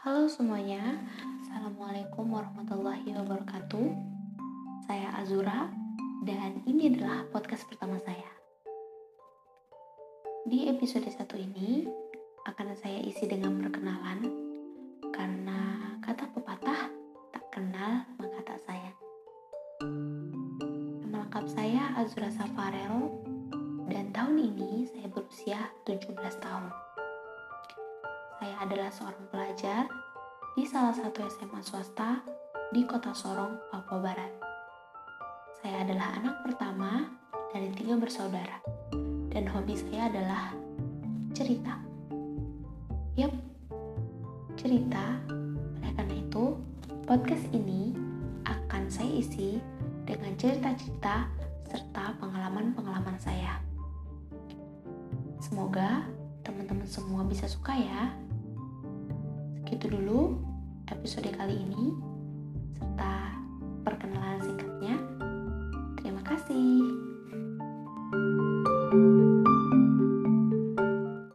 Halo semuanya, Assalamualaikum warahmatullahi wabarakatuh. Saya Azura dan ini adalah podcast pertama saya. Di episode satu ini akan saya isi dengan perkenalan Karena kata pepatah tak kenal maka tak sayang. Nama lengkap saya Azura Safarel dan tahun ini saya berusia 17 tahun. Saya adalah seorang pelajar di salah satu SMA swasta di kota Sorong, Papua Barat. Saya adalah anak pertama dari tiga bersaudara, dan hobi saya adalah cerita. Yap, cerita. Oleh karena itu, podcast ini akan saya isi dengan cerita-cerita serta pengalaman-pengalaman saya. Semoga teman-teman semua bisa suka ya. Segitu dulu episode kali ini.